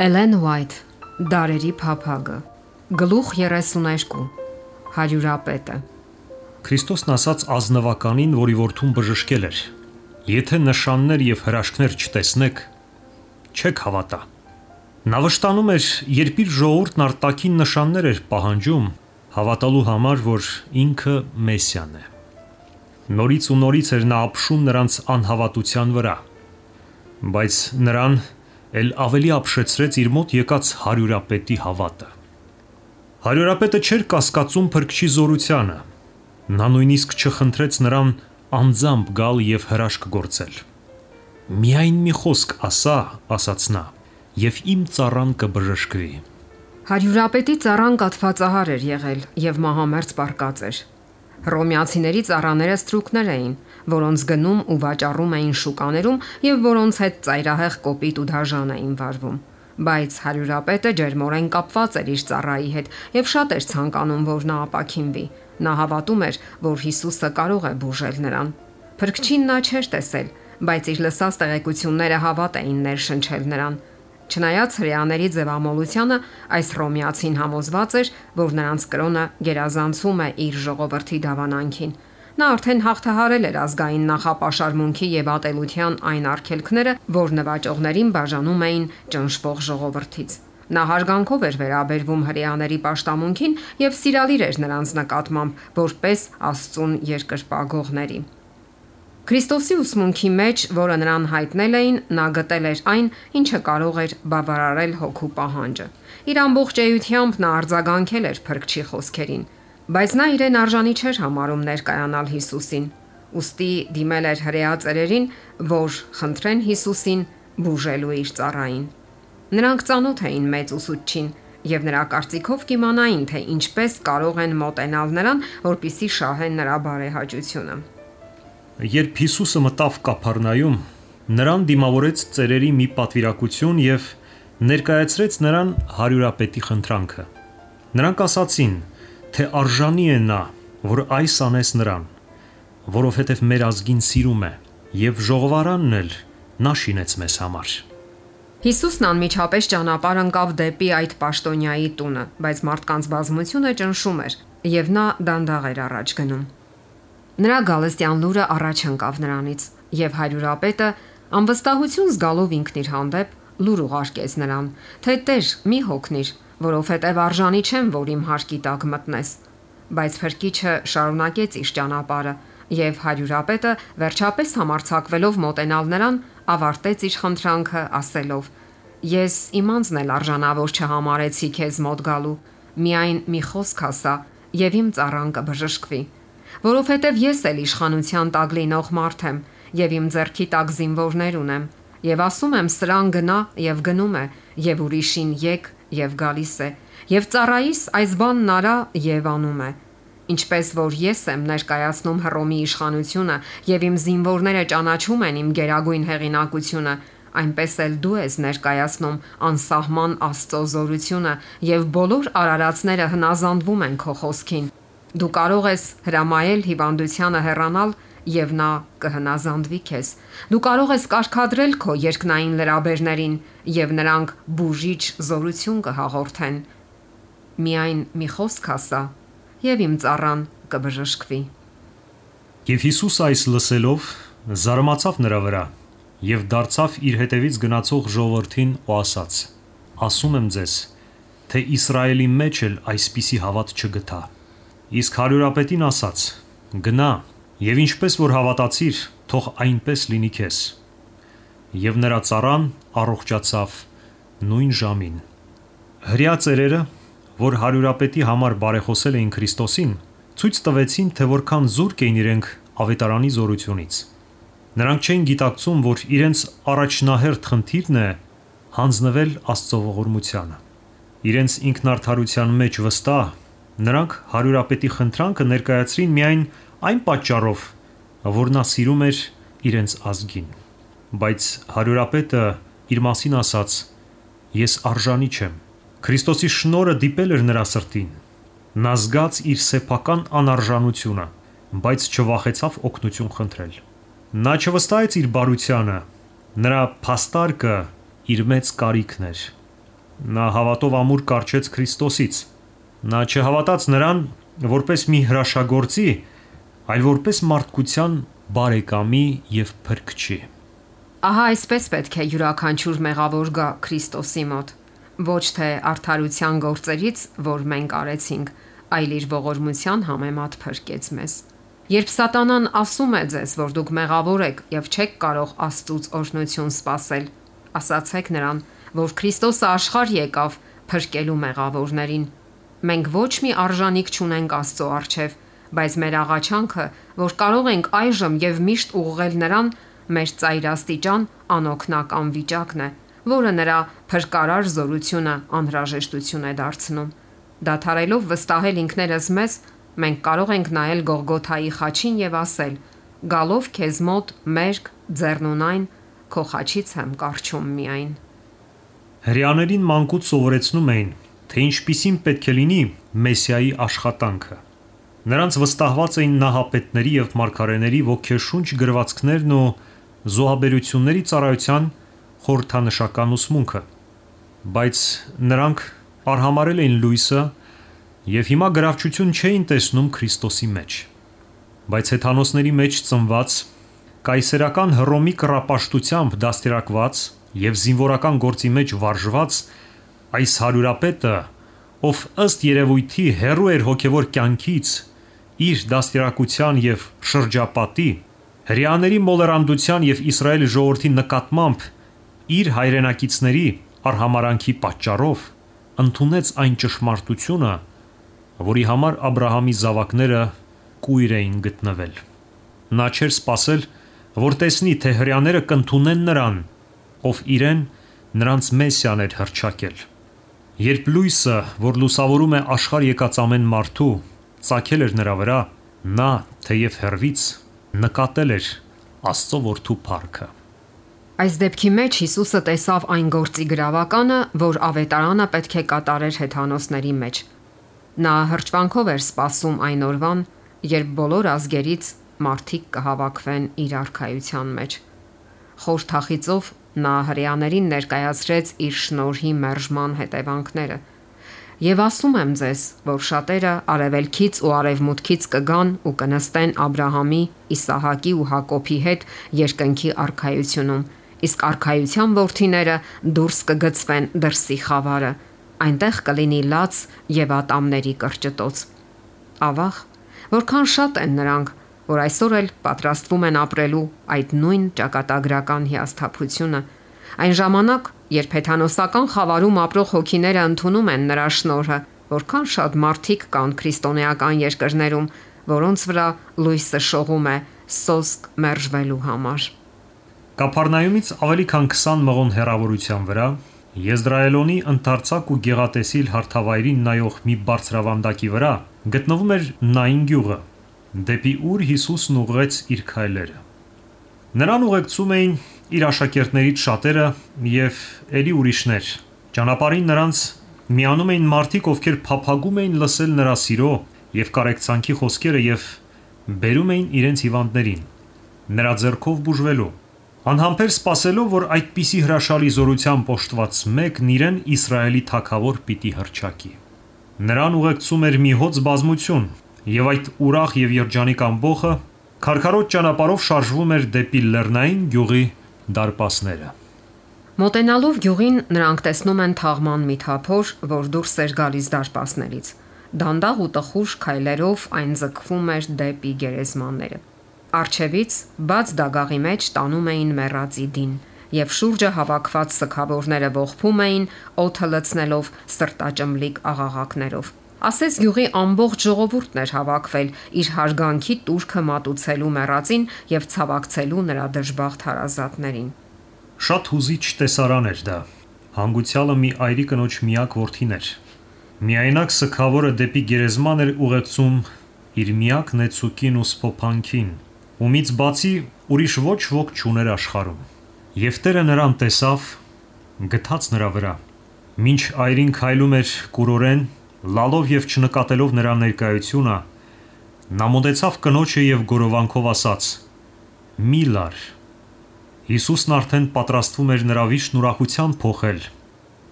Էլեն Ուայթ Դարերի փափագը Գլուխ 32 Հարյուրապետը Քրիստոսն ասաց ազնվականին, որի որդուն բժշկել էր. Եթե նշաններ եւ հրաշքներ չտեսնեք, չեք հավատա։ Նա վշտանում էր, երբ իր ժողովուրդն արտաքին նշաններ էր պահանջում, հավատալու համար, որ ինքը Մեսիան է։ Նորից ու նորից էր նա ապշում նրանց անհավատության վրա։ Բայց նրան ել ավելի ապշեցրեց իր մոտ եկած հարյուրապետի հավատը։ Հարյուրապետը չէր կասկածում փրկչի զորությանը։ Նա նույնիսկ չխնդրեց նրան անձամբ գալ եւ հրաշք գործել։ Միայն մի խոսք ասա, ասաց նա, եւ իմ ծառան կբժշկվի։ Հարյուրապետի ծառան կատվածահար էր եղել եւ մահամերձ պարկած էր։ Հռոմեացիների ծառաները ստրուկներ էին, որոնց գնում ու վաճառում էին շուկաներում եւ որոնց հետ ծայրահեղ կոպիտ ու դաժան էին վարվում։ Բայց հարյուրապետը ջերմորեն կապված էր իր ծառայի հետ եւ շատ էր ցանկանում, որ նա ապակինվի։ Նա հավատում էր, որ Հիսուսը կարող է բուժել նրան։ Փրկչին նա չէր տեսել, բայց իր լսած տեղեկությունները հավատ էին ներշնչել նրան։ Չնայած հрьяաների ձևամոլությանը, այս ռոմիացին համոզված էր, որ նրանց կրոնը գերազանցում է իր ժողովրդի դավանանքին։ Նա արդեն հաղթահարել էր ազգային նախապաշարմունքի եւ ատելության այն արգելքները, որ նվաճողներին բաժանում էին ճնշվող ժողովրդից։ Նա հարգանքով էր վերաբերվում հрьяաների աշտամունքին եւ սիրալիր էր նրանց նկատմամբ, որպես աստծուն երկրպագողների։ Քրիստոսի ուսմունքի մեջ, որը նրան հայտնել էին, նա գտել էր այն, ինչը կարող էր բավարարել հոգու պահանջը։ Իր ամբողջ էությամբ նա արձագանքել էր Փրկչի խոսքերին, բայց նա իրեն արժանի չէր համարում ներկայանալ Հիսուսին։ Ոստի դիմել էր հրեա ծերերին, որ խնդրեն Հիսուսին բուժելու իր ծառային։ Նրանք ծանոթ էին մեծ ուսուցչին, եւ նրա կարծիքով կիմանային, թե ինչպես կարող են մոտենալ նրան, որpիսի շահեն նրա բարեհաճությունը։ Երբ Հիսուսը մտավ Կափառնայում, նրան դիմավորեց ծերերի մի պատվիրակություն եւ ներկայացրեց նրան հարյուրապետի խնդրանքը։ Նրանք ասացին, թե արժանի է նա, որ այս անես նրան, որովհետև մեր ազգին սիրում է եւ ժողովարանն էլ նա շինեց մեզ համար։ Հիսուսն անմիջապես ճանապարհ ընկավ դեպի այդ պաշտոնյայի տունը, բայց մարդկանց բազմությունը ճնշում էր, եւ նա դանդաղ էր առաջ գնում։ Նրա գալստյան լուրը առաջ ընկավ նրանից, եւ հայրուրապետը անվստահություն զգալով ինքն իր հանդեպ լուր ուղարկեց նրան, թե Տեր, մի հոգնիր, որովհետև արժանի չեմ, որ իմ հարկի տակ մտնես։ Բայց Ֆրկիչը շարունակեց իր ճանապարհը, եւ հայրուրապետը վերջապես համարցակվելով մոտենալ նրան, ավարտեց իր խնդրանքը ասելով. Ես իմանցն էլ արժանավոր չհամարեցի քեզ մոտ գալու, միայն մի խոսք ասա, եւ իմ ծառան կբժշկվի որովհետև ես էլ իշխանության տակ լինող մարդ եմ եւ իմ ձեռքի տակ զինվորներ ունեմ եւ ասում եմ սրան գնա եւ գնում է եւ ուրիշին եկ եւ գալիս է եւ ծառայիս այս բանն արա եւ անում է ինչպես որ ես եմ ներկայացնում Հռոմի իշխանությունը եւ իմ զինվորները ճանաչում են իմ գերագույն հեղինակությունը այնպես էլ դու ես ներկայացնում անսահման Աստծո զորությունը եւ բոլոր արարածները հնազանդվում են քո խոսքին Դու կարող ես հրամայել հիվանդությանը հեռանալ եւ նա կհնազանդվի քեզ։ Դու կարող ես կարկադրել քո երկնային լրաբերներին եւ նրանք բուժիչ զորություն կհաղորդեն։ Միայն մի խոսք ասա եւ իմ ծառան կբժշկվի։ Եվ Հիսուս այս լսելով զարմացավ նրա վրա եւ դարձավ իր հետևից գնացող ժողովրդին ու ասաց. Ասում եմ ձեզ, թե Իսրայելի մեջ էլ այսպիսի հավատ չգտա։ Իսկ հարյուրապետին ասաց. «Գնա եւ ինչպես որ հավատացիր, թող այնպես լինի քեզ»։ Եվ նրա ծառան առողջացավ նույն ժամին։ Հрья ծերերը, որ հարյուրապետի համար բարեխոսել էին Քրիստոսին, ցույց տվեցին, թե որքան զուրկ էին իրենք ավետարանի զորությունից։ Նրանք չէին գիտակցում, որ իրենց առաջնահերթ խնդիրն է հանձնվել Աստծո ողորմությանը։ Իրենց ինքնարթարության մեջ վստահ Նրանք հարյուրապետի խնդրանքը ներկայացրին միայն այն պատճառով, որ նա սիրում էր իրենց ազգին։ Բայց հարյուրապետը իր մասին ասաց. Ես արժանի չեմ։ Քրիստոսի շնորը դիպել էր նրա սրտին։ Նա զգաց իր սեփական անարժանությունը, բայց չվախեցավ օգնություն խնդրել։ Նա չվստահեց իր բարությանը, նրա փաստարկը իր մեծ կարիքն էր։ նա հավատով ամուր կարճեց Քրիստոսից։ Նա չհավատաց նրան որպես մի հրաշագործի, այլ որպես մարդկության բարեկամի եւ փրկչի։ Ահա այսպես պետք է յուրաքանչյուր մեղավոր գա Քրիստոսի մոտ, ոչ թե արդարության գործերից, որ մենք արեցինք, այլ իր ողորմության համեմատ փրկեց մեզ։ Երբ Սատանան ասում է ձեզ, որ դուք մեղավոր եք եւ չեք կարող Աստծո օրհնություն սпасել, ասացեք նրան, որ Քրիստոսը աշխարհ եկավ փրկելու մեղավորներին Մենք ոչ մի արժանիք չունենք Աստծո առջև, բայց մեր աղաչանքը, որ կարող ենք այժմ եւ միշտ ուղղել նրան, մեր ծայրաստիճան անօքնական վիճակն է, որը նրա փրկարար զորությունը անհրաժեշտություն է դարձնում։ Դադարելով վստահել ինքներս մեզ, մենք կարող ենք նայել Գողգոթայի խաչին եւ ասել. «Գալով քեզ մոտ մերկ ձեռնունայն քո խաչից եմ կարչում միայն»։ Հрьяաներին մանկուց սովորեցնում էին թե ինչպիսին պետք է լինի Մեսիայի աշխատանքը։ Նրանց վստահված էին նահապետների եւ մարգարեների ոգեշունչ գրվածքներն ու զոհաբերությունների ծառայության խորհրդանշական ուսմունքը։ Բայց նրանք արհամարել էին լույսը եւ հիմա գրավչություն չէին տեսնում Քրիստոսի մեջ։ Բայց հեթանոսների մեջ ծնված կայսերական Հռոմի կռապաշտությամբ դաստիարակված եւ զինվորական գործի մեջ վարժված Այս հարյուրապետը, ով ըստ երևույթի հեռու էր հոգևոր կյանքից, իր դաստիարակության եւ շրջապատի, հрьяաների մոլերանդության եւ Իսրայելի ժողովրդի նկատմամբ իր հայրենակիցների արհամարանքի պատճառով ընդունեց այն ճշմարտությունը, որի համար Աբ รา համի զավակները կույր էին գտնվել։ Նա չէր սпасել, որ տեսնի, թե հрьяաները կընդունեն նրան, ով իրեն նրանց մեսիան էր հրճակել։ Երբ լույսը, որ լուսավորում է աշխարհ եկած ամեն մարդու, ծագել էր նրա վրա, նա, թեև հերվից, նկատել էր Աստծո որդու փառքը։ Այս դեպքի մեջ Հիսուսը տեսավ այն գործի գրավականը, որ ավետարանը պետք է կատարեր հեթանոսների մեջ։ Նա հրճվանքով էր սպասում այն օրվան, երբ բոլոր ազգերից մարդիկ կհավաքվեն իր արխայության մեջ։ Խորթախիծով Նա հрьяաներին ներկայացրեց իր շնորհի մերժման հետևանքները։ Եվ ասում եմ ձեզ, որ շատերը արևելքից ու արևմուտքից կգան ու կնստեն Աբ รา համի, Իսահակի ու Հակոբի հետ երկնքի արքայությունում, իսկ արքայության ворթիները դուրս կգծվեն դրսի խավարը։ Այնտեղ կլինի լաց եւ ատամների կրճտոց։ Ավաղ, որքան շատ են նրանք, որ այսօր էլ պատրաստվում են ապրելու այդ նույն ճակատագրական հիասթափությունը։ Այն ժամանակ, երբ հեթանոսական խավարում ապրող հոգիները ընդունում են նրա շնորհը, որքան շատ մարդիկ կան քրիստոնեական երկրներում, որոնց վրա լույսը շողում է սոսկ մերժվելու համար։ Կապարնայումից ավելի քան 20 մղոն հեռավորության վրա Եզրայելոնի ընդարձակ ու գեղատեսիլ հարթավայրին նայող մի բարձրավանդակի վրա գտնվում էր Նային գյուղը, Դեպի ուր Հիսուսն ուղղեց իր քայլերը։ Նրան ուղեկցում էին իր աշակերտներից շատերը եւ ելի ուրիշներ։ Ճանապարհին նրանց միանում էին մարդիկ, ովքեր փափագում էին լսել նրա սիրո եւ կարեկցանքի խոսքերը եւ բերում էին իրենց հիվանդներին նրա ձեռքով բուժվելու։ Անհամբեր սпасելով, որ այդպիսի հրաշալի զորությամբ ոշտված մեկն իրեն Իսրայելի թակավոր պիտի հրճակի։ Նրան ուղեկցում էր մի հոծ բազմություն, եւ այդ ուրախ եւ երջանիկ ամբողը քարքարոտ ճանապարհով շարժվում էր դեպի Լեռնային գյուղի դարպասները։ Մոտենալով գյուղին նրանք տեսնում են թաղման մի թափոր, որ դուրս էր գալիս դարպասներից։ Դանդաղ ու տխուր քայլերով այն ձգվում էր դեպի գերեզմանները։ Արջևից բաց դագաղի մեջ տանում էին մեռածի դին, եւ շուրջը հավաքված սքավորները ողբում էին օթը լցնելով սրտաճմլիկ աղաղակներով։ Ասես յուղի ամբողջ ժողովուրդն էր հավաքվել իր հարգանքի турքը մատուցելու մեռածին եւ ցավակցելու նրա դժբախտ հարազատներին։ Շատ հուզիչ տեսարան էր դա։ Հանգուցյալը մի այրի կնոջ միակ որդին էր։ Միայնակ սքավորը դեպի գերեզման էր ուղեկցում իր միակ նեցուկին ու սփոփանքին, ումից բացի ուրիշ ոչ ոք չուներ աշխարում։ Եվ Տերը նրան տեսավ, գտած նրա վրա։ Մինչ այրին քայլում էր կուրորեն Լալով եւ չնկատելով նրա ներկայությունը, նա մոտեցավ կնոջը եւ գորովանքով ասաց. «Մի լար»։ Հիսուսն արդեն պատրաստվում էր նրա վիշտ ուրախության փոխել։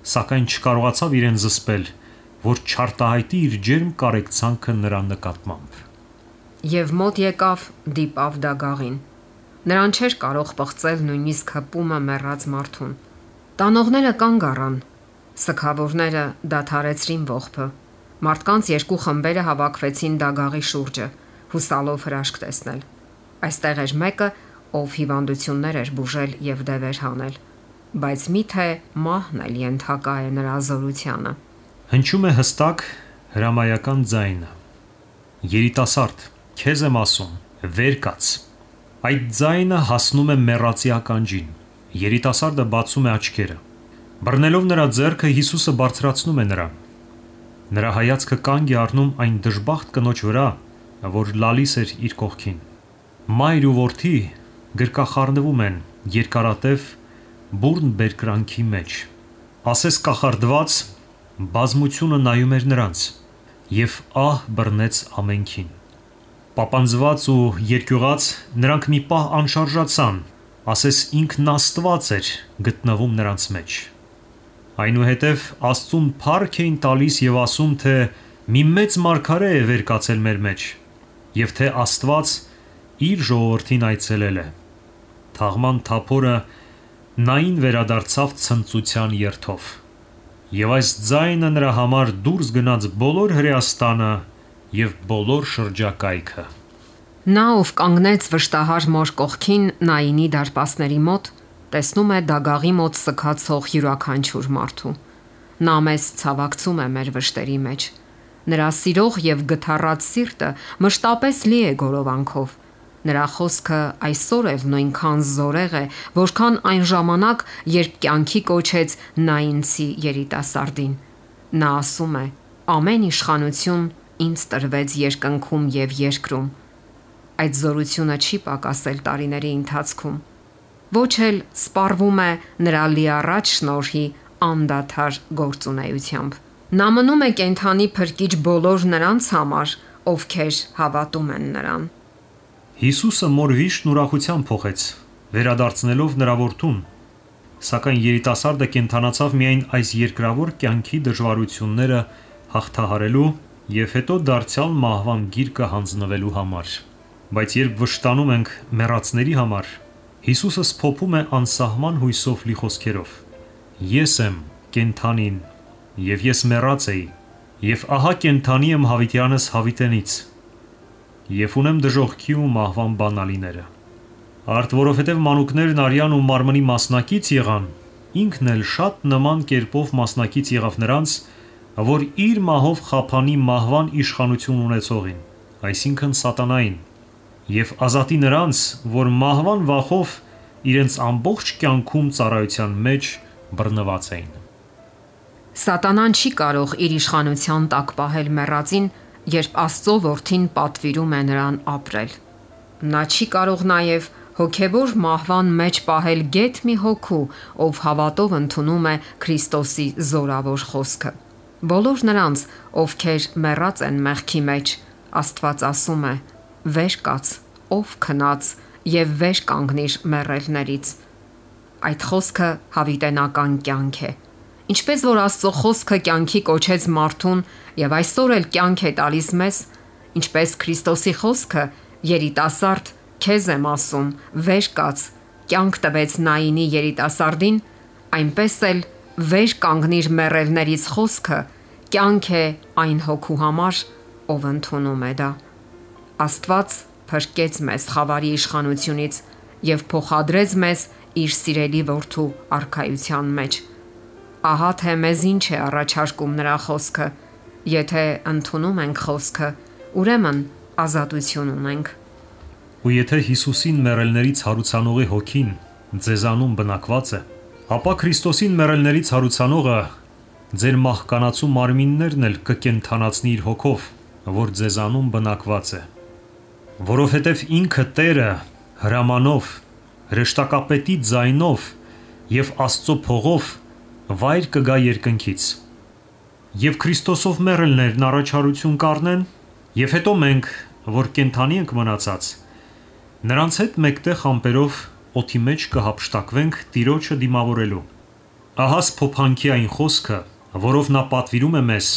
սակայն չկարողացավ իրեն զսպել, որ չարտահայտի իր ջերմ կարեկցանքը նրա նկատմամբ։ Եվ մոտ եկավ դիպավ դագաղին։ Նրան չէր կարող պղծել նույնիսկ հպումը մեռած մարդուն։ Տանողները կանգ առան։ Սքավորները դադարեցրին ողբը։ Մարդկանց երկու խմբերը հավաքվեցին դագաղի շուրջը, հուսալով հրաշք տեսնել։ Այստեղ էր մեկը, ով հիվանդություններ էր բուժել եւ դևեր հանել բայց միթե մահն էլ ենթակա է նրա զորությանը։ Հնչում է հստակ հրամայական ձայնը։ Երիտասարդ, քեզ եմ ասում, վեր կաց։ Այդ ձայնը հասնում է մեռածի ականջին։ Երիտասարդը բացում է աչքերը։ Բռնելով նրա ձեռքը Հիսուսը բարձրացնում է նրան։ Նրա հայացքը կանգ է առնում այն դժբախտ կնոջ վրա, որ լալիս էր իր կողքին։ Մայր ու որդի գրկախառնվում են երկարատև բուրն բերկրանքի մեջ։ Ասես կախարդված բազմությունը նայում էր նրանց եւ ահ բռնեց ամենքին։ Պապանձված ու երկյուղած նրանք մի պահ անշարժացան, ասես ինքն Աստված էր գտնվում նրանց մեջ։ Այնուհետև Աստծուն փառք էին տալիս եւ ասում, թե մի մեծ մարգարե է վեր կացել մեր մեջ եւ թե Աստված իր ժողովրդին այցելել է։ Թաղման թափորը նային վերադարձավ ցնծության երթով։ Եվ այս ձայնը նրա համար դուրս գնաց բոլոր Հրեաստանը եւ բոլոր շրջակայքը։ Նա ով կանգնեց վշտահար մոր կողքին նայինի դարպասների մոտ, տեսնում է դագաղի մոտ սքացող յուրաքանչյուր մարդու։ Նա մեզ ցավակցում է մեր վշտերի մեջ։ Նրա սիրող եւ գթառած սիրտը մշտապես լի է գորովանքով Նրա խոսքը այսօր էլ նույնքան զորեղ է, որքան այն ժամանակ, երբ կյանքի կոչեց Նայինցի երիտասարդին։ Նա ասում է. Ամեն իշխանություն ինձ տրվեց երկնքում եւ երկրում։ Այդ զորությունը չի պակասել տարիների ընթացքում։ Ոչ էլ սպառվում է նրա լիառած շնորհի անդադար գործունեությամբ։ Նա մնում է կենթանի փրկիչ բոլոր նրանց համար, ովքեր հավատում են նրան։ Հիսուսը մոր վիշտն ուրախությամբ փոխեց, վերադարձնելով նրա որդուն։ Սակայն երիտասարդը կենթանացավ միայն այս երկրավոր կյանքի դժվարությունները հաղթահարելու եւ հետո դարձյալ մահվան գիրկը հանձնվելու համար։ Բայց երբ վշտանում ենք մեռածների համար, Հիսուսը սփոփում է անսահման հույսով լի խոսքերով. Ես եմ կենթանին եւ ես մեռած էի եւ ահա կենթանի եմ հավիտյանս հավիտենից եւ ունեմ դժողքի ու մահվան բանալիները։ Արդ որովհետև մանուկներն արյան ու մարմնի մասնակից եղան, ինքն էլ շատ նման կերպով մասնակից եղավ նրանց, որ իր մահով խափանի մահվան իշխանություն ունեցողին, այսինքն սատանային, եւ ազատի նրանց, որ մահվան վախով իրենց ամբողջ կյանքում ծառայության մեջ բռնված էին։ Սատանան չի կարող իր իշխանության տակ պահել մեռածին, երբ Աստծո որդին պատվիրում է նրան ապրել։ Նա չի կարող նաև հոգևոր մահվան մեջ պահել գետ մի հոգու, ով հավատով ընդունում է Քրիստոսի զորավոր խոսքը։ Բոլոր նրանց, ովքեր մեռած են մեղքի մեջ, Աստված ասում է. «Վեր կաց, ով քնած եւ վեր կանգնիր մեռելներից»։ Այդ խոսքը հավիտենական կյանք է։ Ինչպես որ Աստծո խոսքը կյանքի կոչեց մարդուն եւ այսօր էլ կյանք է տալիս մեզ, ինչպես Քրիստոսի խոսքը երիտասարդ քեզ եմ ասում, վեր կաց, կյանք տվեց Նայինի երիտասարդին, այնպես էլ վեր կանգնիր մեռելներից խոսքը կյանք է այն հոգու համար, ով ընդունում է դա։ Աստված փրկեց մեզ խավարի իշխանությունից եւ փոխադրեց մեզ իր սիրելի որդու արխայության մեջ ահա թե մեզ ինչ է առաջարկում նրա խոսքը։ Եթե ընդունում ենք խոսքը, ուրեմն ազատություն ունենք։ Ու եթե Հիսուսին մեռելներից հարուցանողի հոգին ձեզանում բնակված է, ապա Քրիստոսին մեռելներից հարուցանողը ձեր մահկանացու մարմիններն էլ կկենթանացնի իր հոգով, որ ձեզանում բնակված է։ Որովհետև ինքը Տերը հրամանով, հրեշտակապետի ձայնով եւ Աստծո փողով վայր կգա երկնքից։ Եվ Քրիստոսով մեռելներն առաջարություն կառնեն, եւ հետո մենք, որ կենթանի ենք մնացած, նրանց հետ մեկտեղ ամպերով օթի մեջ կհապշտակվենք Տիրոջը դիմավորելու։ Ահաս փոփանքի այն խոսքը, որով նա պատվիրում է մեզ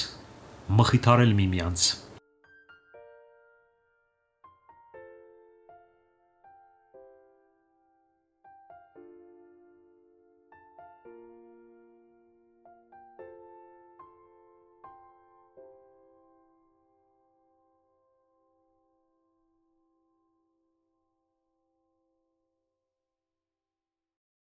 մխիթարել միմյանց։